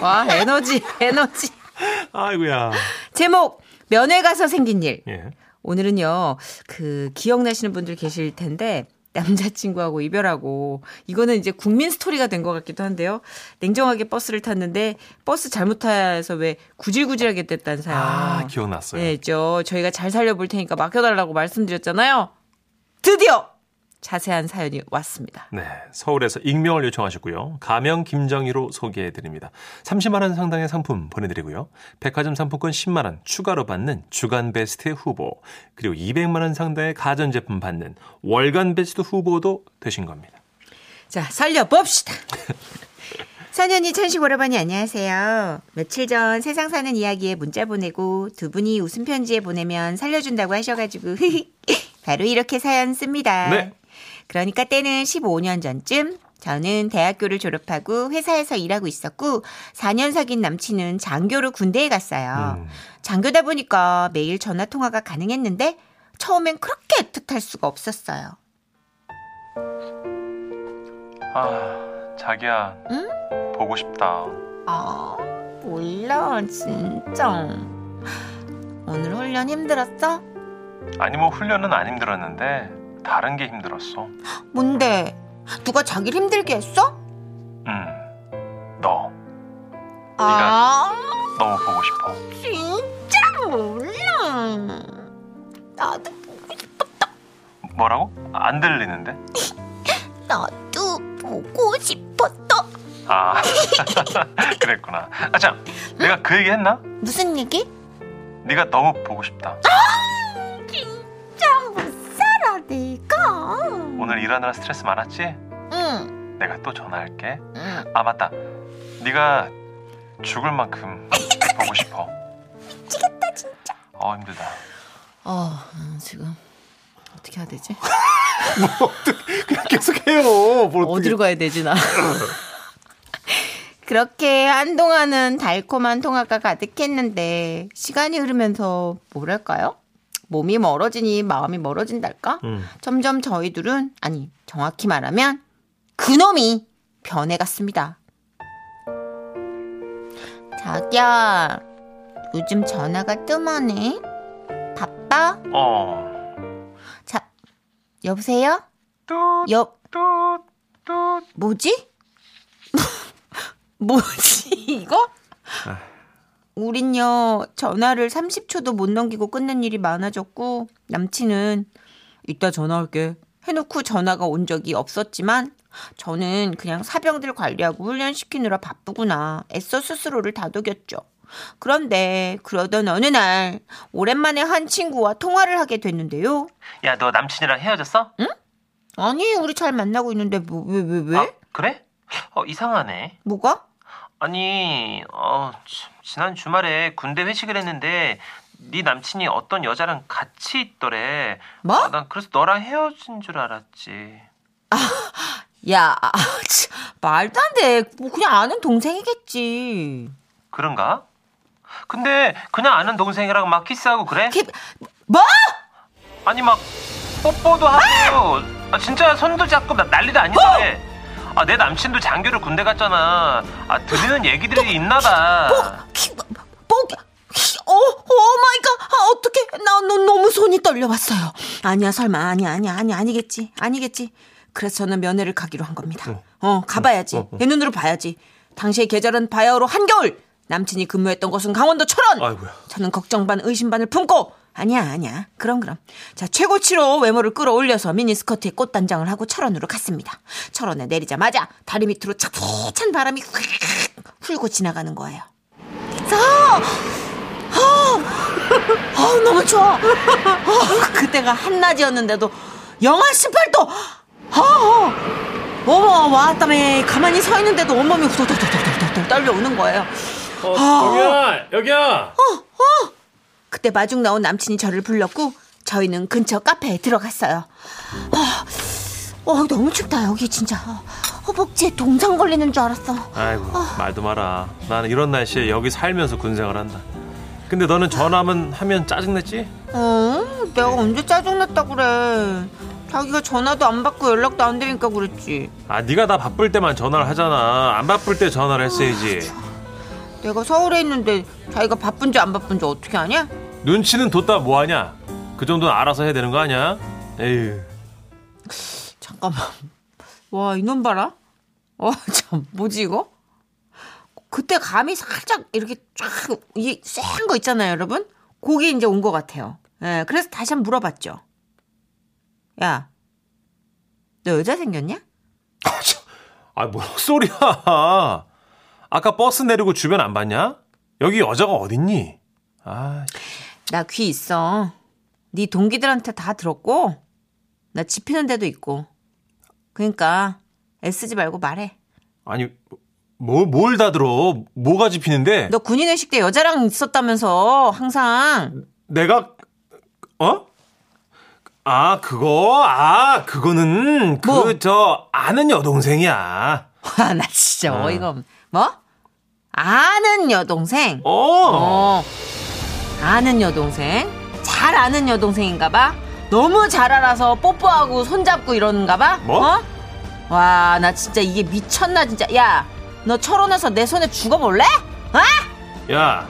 와, 에너지, 에너지. 아이고야. 제목, 면회 가서 생긴 일. 예. 오늘은요, 그, 기억나시는 분들 계실 텐데, 남자친구하고 이별하고, 이거는 이제 국민 스토리가 된 것 같기도 한데요. 냉정하게 버스를 탔는데, 버스 잘못 타서 왜 구질구질하게 됐다는 사연. 아, 기억났어요. 네, 죠 저희가 잘 살려볼 테니까 맡겨달라고 말씀드렸잖아요. 드디어! 자세한 사연이 왔습니다. 네, 서울에서 익명을 요청하셨고요. 가명 김정희로 소개해 드립니다. 30만 원 상당의 상품 보내 드리고요. 백화점 상품권 10만 원 추가로 받는 주간 베스트 후보 그리고 200만 원 상당의 가전 제품 받는 월간 베스트 후보도 되신 겁니다. 자, 살려 봅시다. 사년이 천식 오라버니 안녕하세요. 며칠 전 세상 사는 이야기에 문자 보내고 두 분이 웃음 편지에 보내면 살려준다고 하셔가지고 바로 이렇게 사연 씁니다. 네. 그러니까 때는 15년 전쯤 저는 대학교를 졸업하고 회사에서 일하고 있었고 4년 사귄 남친은 장교로 군대에 갔어요. 음. 장교다 보니까 매일 전화 통화가 가능했는데 처음엔 그렇게 애틋할 수가 없었어요. 아, 자기야. 응? 보고 싶다. 아, 몰라, 진짜. 오늘 훈련 힘들었어? 아니 뭐 훈련은 안 힘들었는데 다른 게 힘들었어. 뭔데? 누가 자기를 힘들게 했어? 응. 너 아, 너무 보고 싶어. 진짜 몰라. 나도, 뭐라고? 안 들리는데? 나도 보고 싶었어. 아, 그랬구나. 아, 참, 내가 그 얘기 했나? 무슨 얘기? 네가 너무 보고 싶다. 내가. 오늘 일하느라 스트레스 많았지? 응, 내가 또 전화할게. 응. 아, 맞다. 네가 죽을 만큼 보고 싶어. 미치겠다, 진짜. 어, 힘들다. 어, 지금. 어떻게 해야 되지? 그냥 계속해요. 뭘 어디로 가야 되지 나? 그렇게 한동안은 달콤한 통화가 가득했는데 시간이 흐르면서 뭐랄까요? 몸이 멀어지니 마음이 멀어진달까? 음. 점점 저희 둘은 아니 정확히 말하면 그놈이 변해갔습니다. 자기야 요즘 전화가 뜸하네. 바빠? 어. 자 여보세요? 뚜, 뚜. 뭐지? 뭐지 이거? 아. 우린요 전화를 30초도 못 넘기고 끊는 일이 많아졌고 남친은 이따 전화할게 해놓고 전화가 온 적이 없었지만 저는 그냥 사병들 관리하고 훈련시키느라 바쁘구나 애써 스스로를 다독였죠. 그런데 그러던 어느 날 오랜만에 한 친구와 통화를 하게 됐는데요. 야, 너 남친이랑 헤어졌어? 아니 우리 잘 만나고 있는데 뭐 왜 왜 왜? 아, 그래? 어, 이상하네. 뭐가? 아니, 어, 참, 지난 주말에 군대 회식을 했는데 네 남친이 어떤 여자랑 같이 있더래. 뭐? 아, 난 그래서 너랑 헤어진 줄 알았지. 야, 아, 참, 말도 안 돼. 뭐 그냥 아는 동생이겠지. 그런가? 근데 그냥 아는 동생이랑 막 키스하고 그래? 걔, 뭐? 아니 막 뽀뽀도 하고 아, 진짜 손도 잡고 나- 난리도 아니던데. 아, 내 남친도 장교로 군대 갔잖아. 아, 들리는 얘기들이 있나봐. 키, 뭐, 뭐, 키, 어, oh my God. 아, 어떡해. 나 너, 너무 손이 떨려왔어요. 아니야, 설마. 아니야, 아니야, 아니야, 아니겠지. 아니겠지. 그래서 저는 면회를 가기로 한 겁니다. 어, 가봐야지. 어, 어. 내 눈으로 봐야지. 당시의 계절은 바야흐로 한겨울. 남친이 근무했던 곳은 강원도 철원. 아이고야. 저는 걱정 반 의심 반을 품고 아니야 아니야. 그럼 그럼. 자 최고치로 외모를 끌어올려서 미니스커트에 꽃단장을 하고 철원으로 갔습니다. 철원에 내리자마자 다리 밑으로 차디찬 바람이 휙 훑고 지나가는 거예요. 자 아, 아, 너무 추워. 아, 그때가 한낮이었는데도 영하 18도. 아, 아. 어머 왔다며. 가만히 서 있는데도 온몸이 후덜덜덜덜덜 떨려오는 거예요. 어, 아. 여기야, 여기야. 그때 마중 나온 남친이 저를 불렀고 저희는 근처 카페에 들어갔어요. 아, 어, 너무 춥다 여기 진짜. 어, 허벅지에 동상 걸리는 줄 알았어. 아이고, 말도 마라. 나는 이런 날씨에 여기 살면서 군생활 한다. 근데 너는 전화하면 하면 짜증냈지? 어? 내가 언제 짜증났다 그래. 자기가 전화도 안 받고 연락도 안 되니까 그랬지. 아, 네가 나 바쁠 때만 전화를 하잖아. 안 바쁠 때 전화를 했어야지. 내가 서울에 있는데 자기가 바쁜지 안 바쁜지 어떻게 아냐? 눈치는 뒀다 뭐하냐? 그 정도는 알아서 해야 되는 거 아니야? 에휴. 잠깐만. 와, 이놈 봐라. 와, 참, 뭐지, 이거? 그때 감이 살짝 이렇게 쫙, 이, 쎄한 거 있잖아요, 여러분? 그게 이제 온 것 같아요. 예, 그래서 다시 한번 물어봤죠. 야, 너 여자 생겼냐? 아, 뭐 소리야. 아까 버스 내리고 주변 안 봤냐? 여기 여자가 어딨니? 아, 나 귀 있어. 네 동기들한테 다 들었고, 나 집히는 데도 있고. 그러니까 애쓰지 말고 말해. 아니, 뭐, 뭘다 들어? 뭐가 집히는데? 너 군인 회식 때 여자랑 있었다면서 항상. 내가, 어? 아, 그거? 아, 그거는, 그, 뭐? 저, 아는 여동생이야. 와, 나 진짜 어이가 없네. 뭐? 아는 여동생? 어. 어. 아는 여동생? 잘 아는 여동생인가 봐? 너무 잘 알아서 뽀뽀하고 손잡고 이러는가 봐? 뭐? 어? 와, 나 진짜 이게 미쳤나, 진짜. 야, 너 철원에서 내 손에 죽어볼래? 어? 야,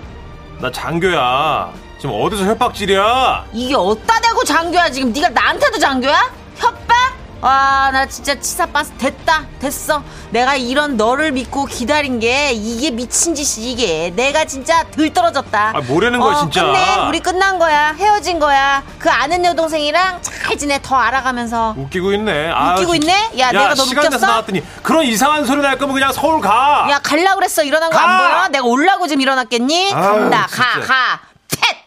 나 장교야. 지금 어디서 협박질이야? 이게 어디다 대고 장교야, 지금. 네가 나한테도 장교야? 협박? 와, 나 진짜 치사빠스 됐다. 됐어. 내가 이런 너를 믿고 기다린 게 이게 미친 짓이 이게. 내가 진짜 들떨어졌다. 아, 뭐라는 거야, 어, 진짜. 끝내. 우리 끝난 거야. 헤어진 거야. 그 아는 여동생이랑 잘 지내. 더 알아가면서. 웃기고 있네. 아, 웃기고 진짜. 있네? 야, 내가 너 시간 웃겼어? 돼서 나왔더니 그런 이상한 소리 날 거면 그냥 서울 가. 야, 갈라 그랬어. 일어난 거안 가! 보여? 내가 올라고 지금 일어났겠니? 아유, 간다. 가, 진짜. 가. 팻!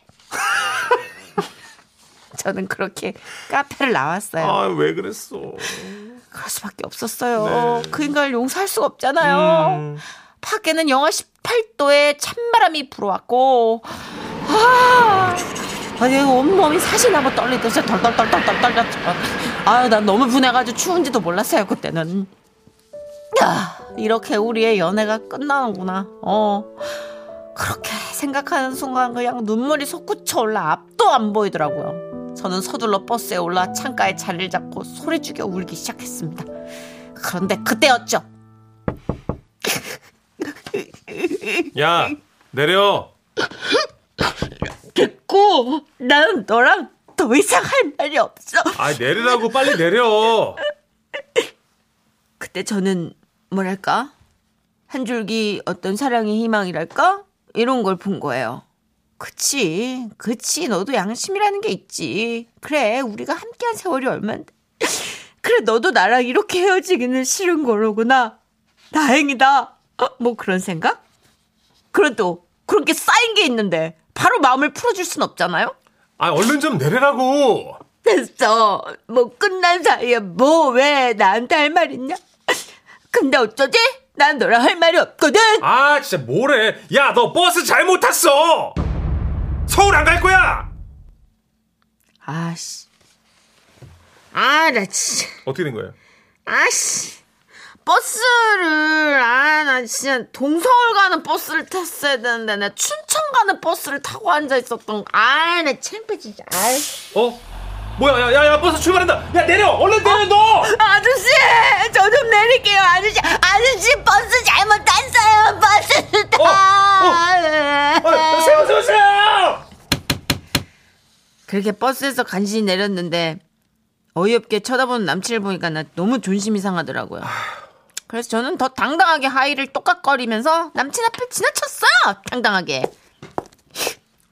저는 그렇게 카페를 나왔어요. 아, 왜 그랬어? 그럴 수밖에 없었어요. 그 인간을 용서할 수가 없잖아요. 음. 밖에는 영하 18도에 찬바람이 불어왔고, 아, 아니, 온몸이 사시나무 떨리듯이 진짜 덜덜덜덜덜 떨렸죠. 아유, 난 너무 분해가지고 추운지도 몰랐어요, 그때는. 야, 이렇게 우리의 연애가 끝나는구나. 어. 그렇게 생각하는 순간 그냥 눈물이 솟구쳐 올라 앞도 안 보이더라고요. 저는 서둘러 버스에 올라 창가에 자리를 잡고 소리 죽여 울기 시작했습니다. 그런데 그때였죠. 야, 내려. 됐고, 나는 너랑 더 이상 할 말이 없어. 아, 내리라고 빨리 내려. 그때 저는 뭐랄까 한 줄기 어떤 사랑의 희망이랄까 이런 걸 본 거예요. 그치, 그치, 너도 양심이라는 게 있지. 그래, 우리가 함께한 세월이 얼만데. 그래, 너도 나랑 이렇게 헤어지기는 싫은 거로구나. 다행이다. 어, 뭐 그런 생각? 그래도 그렇게 쌓인 게 있는데 바로 마음을 풀어줄 순 없잖아요. 아, 얼른 좀 내리라고. 됐어. 뭐 끝난 사이에 뭐 왜 나한테 할 말 있냐? 근데 어쩌지? 난 너랑 할 말이 없거든. 아, 진짜 뭐래. 야, 너 버스 잘못 탔어. 서울 안 갈 거야. 아씨. 아, 나 진짜. 어떻게 된 거예요? 아씨. 버스를, 아, 나 진짜 동서울 가는 버스를 탔어야 되는데, 나 춘천 가는 버스를 타고 앉아 있었던, 아, 나 창피해, 진짜. 아이. 어? 뭐야, 야, 야, 야, 버스 출발한다. 야, 내려. 얼른 내려, 너. 아저씨, 저 좀 내릴게요, 아저씨. 아저씨, 버스 잘못 탔어요, 버스 타. 어, 아, 세워, 세워, 세워. 그렇게 버스에서 간신히 내렸는데 어이없게 쳐다보는 남친을 보니까 나 너무 존심이 상하더라고요. 그래서 저는 더 당당하게 하이를 똑깍거리면서 남친 앞을 지나쳤어요. 당당하게.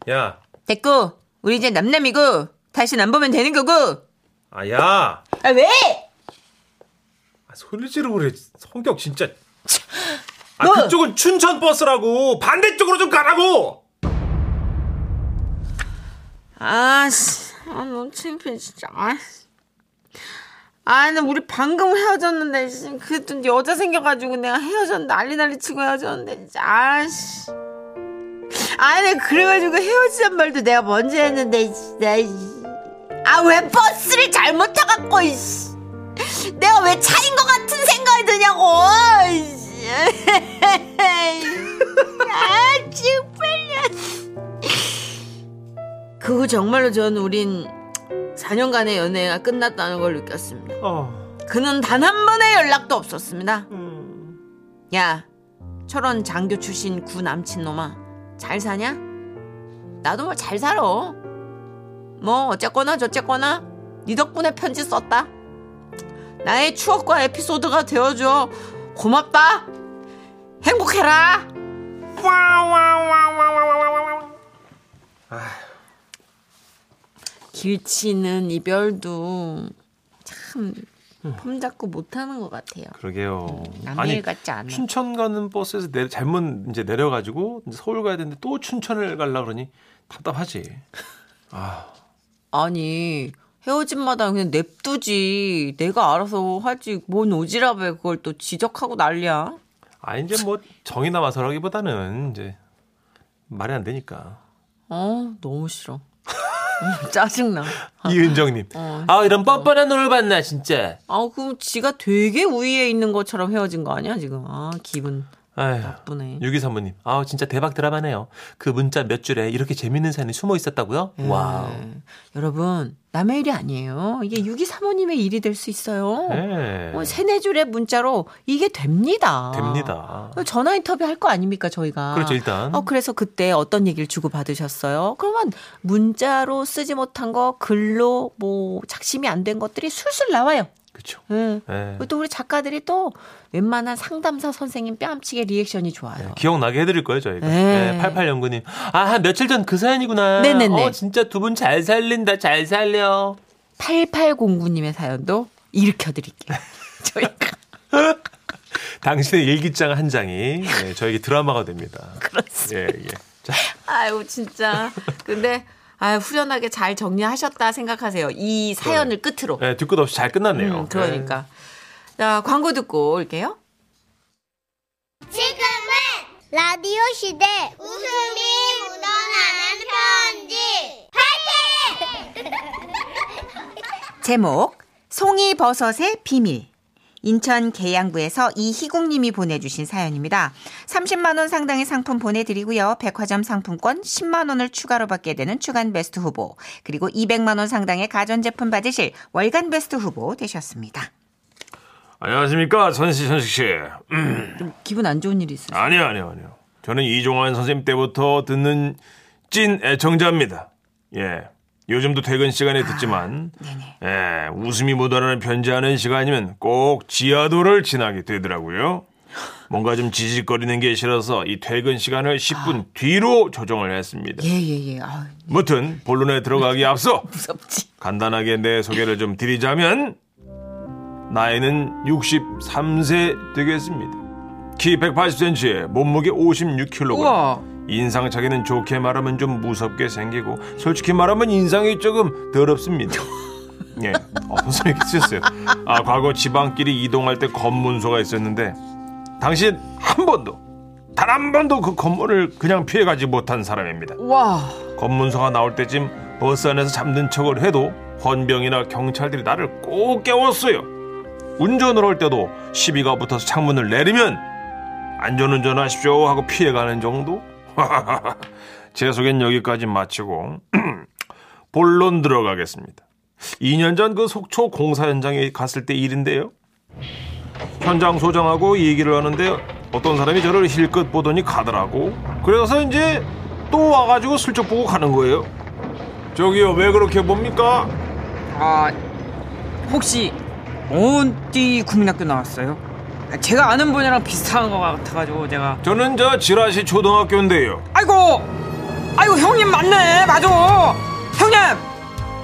야, 됐고 우리 이제 남남이고 다시는 안 보면 되는 거고. 아, 야. 아 왜? 아, 소리 지르고 그래. 성격 진짜. 아, 너- 그쪽은 춘천 버스라고. 반대쪽으로 좀 가라고. 아씨, 아 너무 창피해 진짜. 아씨. 아, 나 우리 방금 헤어졌는데, 씨. 그래도 여자 생겨가지고 내가 헤어졌는데, 난리 난리 치고 헤어졌는데, 진짜, 아씨. 아, 내가 그래가지고 헤어지란 말도 내가 먼저 했는데, 진짜, 씨. 아, 왜 버스를 잘못 타갖고, 씨. 내가 왜 차인 것 같은 생각이 드냐고, 씨. 아, 정말요. 그 후 정말로 저는 우린 4년간의 연애가 끝났다는 걸 느꼈습니다. 어. 그는 단 한 번의 연락도 없었습니다. 야, 철원 장교 출신 구 남친 놈아 잘 사냐? 나도 뭐 잘 살아 뭐 어쨌거나 저쨌거나 네 덕분에 편지 썼다 나의 추억과 에피소드가 되어줘 고맙다 행복해라 길치는 이별도 참 폼 잡고 못하는 것 같아요. 그러게요. 남일 같지 않아. 춘천 가는 버스에서 내, 잘못 이제 내려가지고 이제 서울 가야 되는데 또 춘천을 가려 그러니 답답하지. 아, 아니 헤어짐마다 그냥 냅두지. 내가 알아서 하지. 뭔 오지랖에 그걸 또 지적하고 난리야. 아 이제 뭐 정이 남아서라기보다는 이제 말이 안 되니까. 어 너무 싫어. 음, 짜증나. 이은정님. 어, 아 이런 뻔뻔한 놈을 봤나 진짜. 아 그럼 지가 되게 우위에 있는 것처럼 헤어진 거 아니야 지금? 아 기분 나쁘네. 유기 사모님. 아 진짜 대박 드라마네요. 그 문자 몇 줄에 이렇게 재밌는 사연이 숨어 있었다고요? Wow. 네. 여러분 남의 일이 아니에요. 이게 유기 사모님의 일이 될 수 있어요. 네. 어, 세네 줄의 문자로 이게 됩니다. 됩니다. 전화 인터뷰 할 거 아닙니까 저희가? 그렇죠 일단. 어, 그래서 그때 어떤 얘기를 주고 받으셨어요? 그러면 문자로 쓰지 못한 거, 글로 뭐 작심이 안 된 것들이 술술 나와요. 그렇죠. 예. 네. 또 우리 작가들이 또 웬만한 상담사 선생님 뺨치게 리액션이 좋아요. 기억나게 해드릴 거예요, 저희가. 네. 네, 8809님. 아, 한 며칠 전 그 사연이구나. 네네네. 어, 진짜 두 분 잘 살린다, 잘 살려. 8809님의 사연도 일으켜드릴게요. 저희가. 당신의 일기장 한 장이 네, 저에게 드라마가 됩니다. 그렇습니다. 예, 예. 자, 아유, 진짜. 근데, 아유, 후련하게 잘 정리하셨다 생각하세요. 이 사연을 끝으로. 네, 뒤끝 없이 잘 끝났네요. 음, 그러니까. 자, 광고 듣고 올게요. 지금은 라디오 시대 웃음이 묻어나는 편지 제목 송이버섯의 비밀 인천 계양구에서 이희국님이 보내주신 사연입니다. 30만 원 상당의 상품 보내드리고요. 백화점 상품권 10만 원을 추가로 받게 되는 주간 베스트 후보 그리고 200만 원 상당의 가전제품 받으실 월간 베스트 후보 되셨습니다. 안녕하십니까, 선씨, 선식 씨. 좀 기분 안 좋은 일이 있으세요? 아니요, 아니요, 아니요. 저는 이종환 선생님 때부터 듣는 찐 애청자입니다. 예. 요즘도 퇴근 시간에 듣지만, 네네. 예, 웃음이 묻어나는 편지하는 시간이면 꼭 지하도를 지나게 되더라고요. 뭔가 좀 지직거리는 게 싫어서 이 퇴근 시간을 10분 뒤로 조정을 했습니다. 예예예. 아 무튼 본론에 들어가기 앞서 무섭지. 간단하게 내 소개를 좀 드리자면 나이는 63세 되겠습니다. 키 180cm, 몸무게 56kg. 우와. 인상차기는 좋게 말하면 좀 무섭게 생기고 솔직히 말하면 인상이 조금 더럽습니다. 예, 어, 선생님 이렇게 쓰셨어요. 아, 과거 지방끼리 이동할 때 검문소가 있었는데 당신 한 번도 단 한 번도 그 검문을 그냥 피해가지 못한 사람입니다. 와. 검문소가 나올 때쯤 버스 안에서 잠든 척을 해도 헌병이나 경찰들이 나를 꼭 깨웠어요. 운전을 할 때도 시비가 붙어서 창문을 내리면 안전운전 하십시오 하고 피해가는 정도? 제 소개는 여기까지 마치고 본론 들어가겠습니다. 2년 전 그 속초 공사 현장에 갔을 때 일인데요. 현장 소장하고 얘기를 하는데 어떤 사람이 저를 힐끗 보더니 가더라고. 그래서 이제 또 와가지고 슬쩍 보고 가는 거예요. 저기요, 왜 그렇게 봅니까? 아 혹시 어디 국민학교 나왔어요? 아, 제가 아는 분이랑 비슷한 것 같아가지고 제가 저는 저 지라시 초등학교인데요. 아이고 아이고 형님 맞네 맞아 형님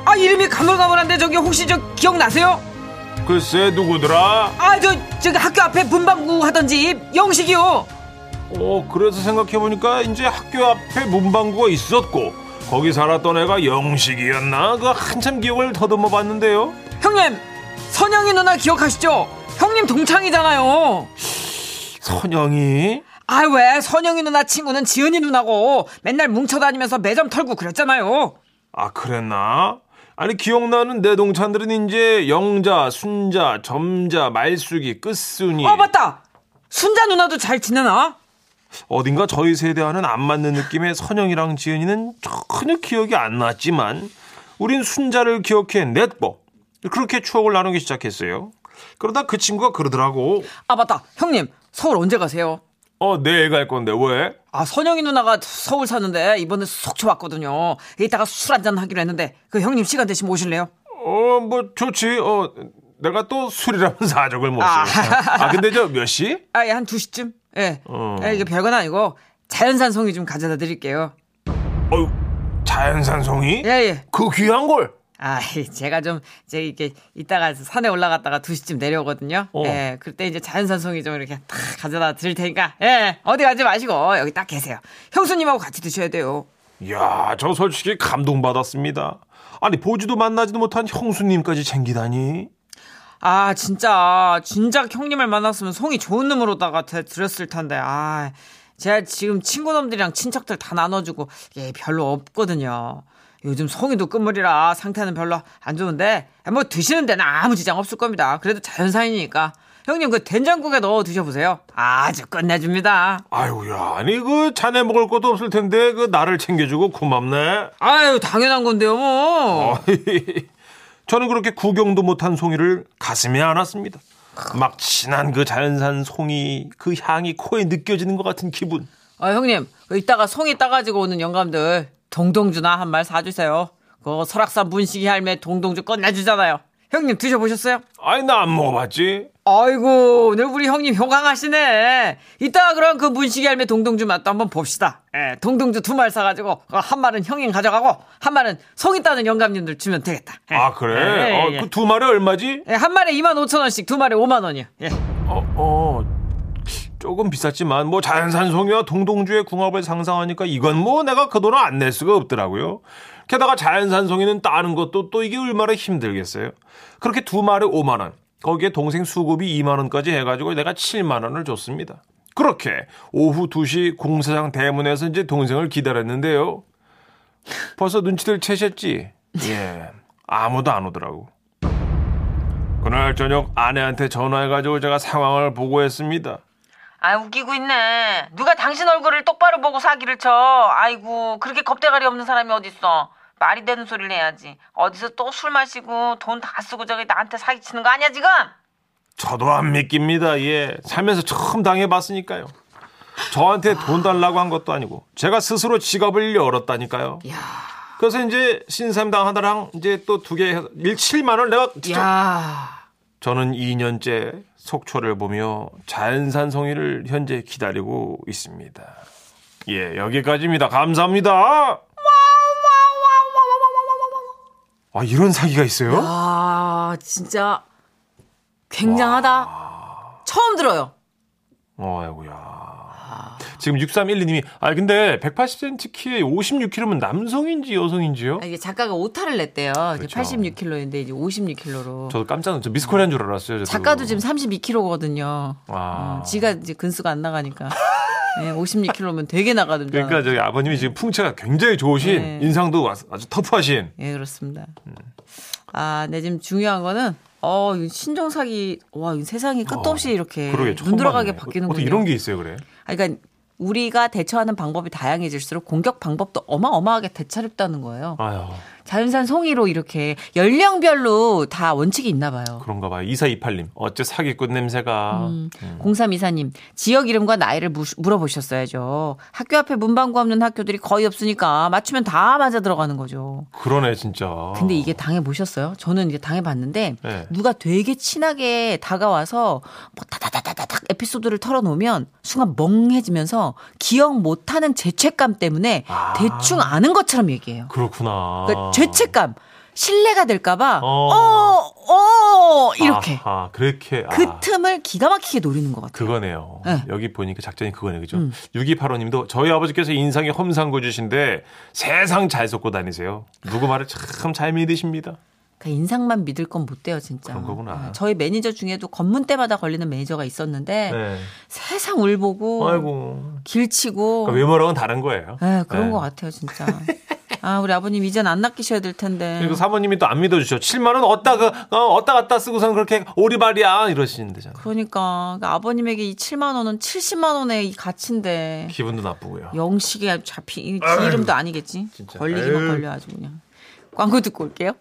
아 이름이 가물가물한데 저기 혹시 저 기억나세요? 글쎄 누구더라? 아 저 저기 학교 앞에 문방구 하던 집 영식이요 어, 그래서 생각해 보니까 이제 학교 앞에 문방구가 있었고 거기 살았던 애가 영식이었나? 그 한참 기억을 더듬어 봤는데요. 형님 선영이 누나 기억하시죠? 형님 동창이잖아요 선영이? 아 왜 선영이 누나 친구는 지은이 누나고 맨날 뭉쳐다니면서 매점 털고 그랬잖아요 아, 그랬나? 아니, 기억나는 내 동창들은 이제 영자, 순자, 점자, 말숙이, 끝순이. 아 맞다 순자 누나도 잘 지내나? 어딘가 저희 세대와는 안 맞는 느낌의 선영이랑 지은이는 전혀 기억이 안 났지만 우린 순자를 기억해 넷버 그렇게 추억을 나누기 시작했어요. 그러다 그 친구가 그러더라고. 아 맞다 형님 서울 언제 가세요? 어, 내일 갈 건데, 왜? 아, 선영이 누나가 서울 사는데 이번에 속초 왔거든요. 이따가 술 한잔 하기로 했는데 그 형님 시간 되시면 오실래요? 어, 뭐, 좋지. 어, 내가 또 술이라면 사족을 못 써. 아. 아, 근데 저 몇 시? 아, 예, 한 2시쯤? 예. 어. 예, 이게 별건 아니고 자연산 송이 좀 가져다 드릴게요. 어유 자연산 송이? 예, 예. 그 귀한 걸. 아, 제가 좀, 제 이렇게, 이따가 산에 올라갔다가 2시쯤 내려오거든요. 어. 예, 그때 이제 자연산 송이 좀 이렇게 탁 가져다 드릴 테니까, 예, 어디 가지 마시고, 여기 딱 계세요. 형수님하고 같이 드셔야 돼요. 이야, 저 솔직히 감동받았습니다. 아니, 보지도 만나지도 못한 형수님까지 챙기다니. 아, 진짜, 진작 형님을 만났으면 송이 좋은 놈으로다가 드- 드렸을 텐데, 아, 제가 지금 친구놈들이랑 친척들 다 나눠주고, 예, 별로 없거든요. 요즘 송이도 끝물이라 상태는 별로 안 좋은데, 뭐 드시는 데는 아무 지장 없을 겁니다. 그래도 자연산이니까. 형님, 그 된장국에 넣어 드셔보세요. 아주 끝내줍니다. 아유야, 아니, 그 자네 먹을 것도 없을 텐데, 그 나를 챙겨주고 고맙네. 아유, 당연한 건데요, 뭐. 저는 그렇게 구경도 못한 송이를 가슴에 안았습니다. 막 진한 그 자연산 송이 그 향이 코에 느껴지는 것 같은 기분. 아, 형님, 그 이따가 송이 따가지고 오는 영감들, 동동주나 한 말 사주세요. 그 설악산 문식이 할매 동동주 끝내주잖아요. 형님 드셔보셨어요? 아니 나 안 먹어봤지. 아이고, 오늘 우리 형님 효강하시네. 이따가 그럼 그 문식이 할매 동동주 맛도 한번 봅시다. 예, 동동주 두 말 사가지고, 그한 말은 형님 가져가고, 한 말은 송이 따는 영감님들 주면 되겠다. 예. 아 그래? 예, 예, 예. 그두 마리 얼마지? 예, 한 마리에 2만 5천 원씩, 두 마리에 5만 원이요. 예. 어, 어. 조금 비쌌지만 뭐 자연산 송이와 동동주의 궁합을 상상하니까 이건 뭐 내가 그 돈을 안 낼 수가 없더라고요. 게다가 자연산 송이는 따는 것도 또 이게 얼마나 힘들겠어요. 그렇게 두 마리 5만 원. 거기에 동생 수급이 2만 원까지 해가지고 내가 7만 원을 줬습니다. 그렇게 오후 2시 공사장 대문에서 이제 동생을 기다렸는데요. 벌써 눈치들 채셨지? 예. 아무도 안 오더라고. 그날 저녁 아내한테 전화해가지고 제가 상황을 보고했습니다. 아 웃기고 있네. 누가 당신 얼굴을 똑바로 보고 사기를 쳐. 아이고 그렇게 겁대가리 없는 사람이 어딨어. 말이 되는 소리를 해야지. 어디서 또 술 마시고 돈 다 쓰고 저기 나한테 사기치는 거 아니야 지금? 저도 안 믿깁니다. 예. 살면서 처음 당해봤으니까요. 저한테 돈 달라고 한 것도 아니고 제가 스스로 지갑을 열었다니까요. 야, 그래서 이제 신삼당 하나랑 이제 또 두개 해서 1, 7만 원 내가 진짜 야. 저는 2년째 속초를 보며 자연산 송이를 현재 기다리고 있습니다. 예, 여기까지입니다. 감사합니다. 아, 이런 사기가 있어요? 아 진짜 굉장하다. 처음 들어요. 어, 아이고야. 지금 6312님이, 아, 근데 180cm 키에 56kg면 남성인지 여성인지요? 아, 이게 작가가 오타를 냈대요. 그렇죠. 86kg인데 이제 56kg로. 저도 깜짝 놀랐죠. 미스코리아인 줄 알았어요. 저도. 작가도 지금 32kg거든요. 와. 어, 지가 이제 근수가 안 나가니까. 네, 56kg면 되게 나가던데. 그러니까 저희 아버님이 지금 풍채가 굉장히 좋으신, 네. 인상도 아주 터프하신. 예, 그렇습니다. 아, 네, 지금 중요한 거는, 어, 이 신종 사기, 와, 이 세상이 끝도 없이 이렇게 어, 그러게, 눈 들어가게. 바뀌는군요. 어떻게 이런 게 있어요, 그래? 아, 그러니까 우리가 대처하는 방법이 다양해질수록 공격 방법도 어마어마하게 대차렵다는 거예요. 아유, 자연산 송이로 이렇게 연령별로 다 원칙이 있나 봐요. 그런가 봐요. 2428님, 어째 사기꾼 냄새가. 음. 0324님, 지역 이름과 나이를 무- 물어보셨어야죠. 학교 앞에 문방구 없는 학교들이 거의 없으니까 맞추면 다 맞아 들어가는 거죠. 그러네, 진짜. 근데 이게 당해 보셨어요? 저는 이게 당해 봤는데, 네. 누가 되게 친하게 다가와서, 뭐, 다다다다닥 에피소드를 털어놓으면, 순간 멍해지면서, 기억 못하는 죄책감 때문에, 아. 대충 아는 것처럼 얘기해요. 그렇구나. 그러니까 죄책감, 신뢰가 될까봐, 어. 어, 어, 이렇게. 아, 그렇게. 그 아. 틈을 기가 막히게 노리는 것 같아요. 그거네요. 네. 여기 보니까 작전이 그거네, 그죠? 음. 6285님도 저희 아버지께서 인상이 험상궂으신데 세상 잘 속고 다니세요. 누구 말을 참 잘 믿으십니다. 그 인상만 믿을 건 못 돼요, 진짜. 그런 거구나. 네, 저희 매니저 중에도 검문 때마다 걸리는 매니저가 있었는데, 네. 세상 울보고, 아이고. 길치고, 그러니까 외모랑은 다른 거예요. 네, 그런 네. 것 같아요, 진짜. 아, 우리 아버님 이젠 안 낚이셔야 될 텐데. 그리고 사모님이 또 안 믿어주셔. 7만 원 어디다 그 어, 어디다 갖다 쓰고선 그렇게 오리발이야 이러시는 데잖아. 그러니까 그 아버님에게 이 7만 원은 70만 원의 이 가치인데 기분도 나쁘고요. 영식에 잡히 이 이름도 아니겠지. 진짜. 걸리기만 에휴. 걸려 아주 그냥. 광고 듣고 올게요.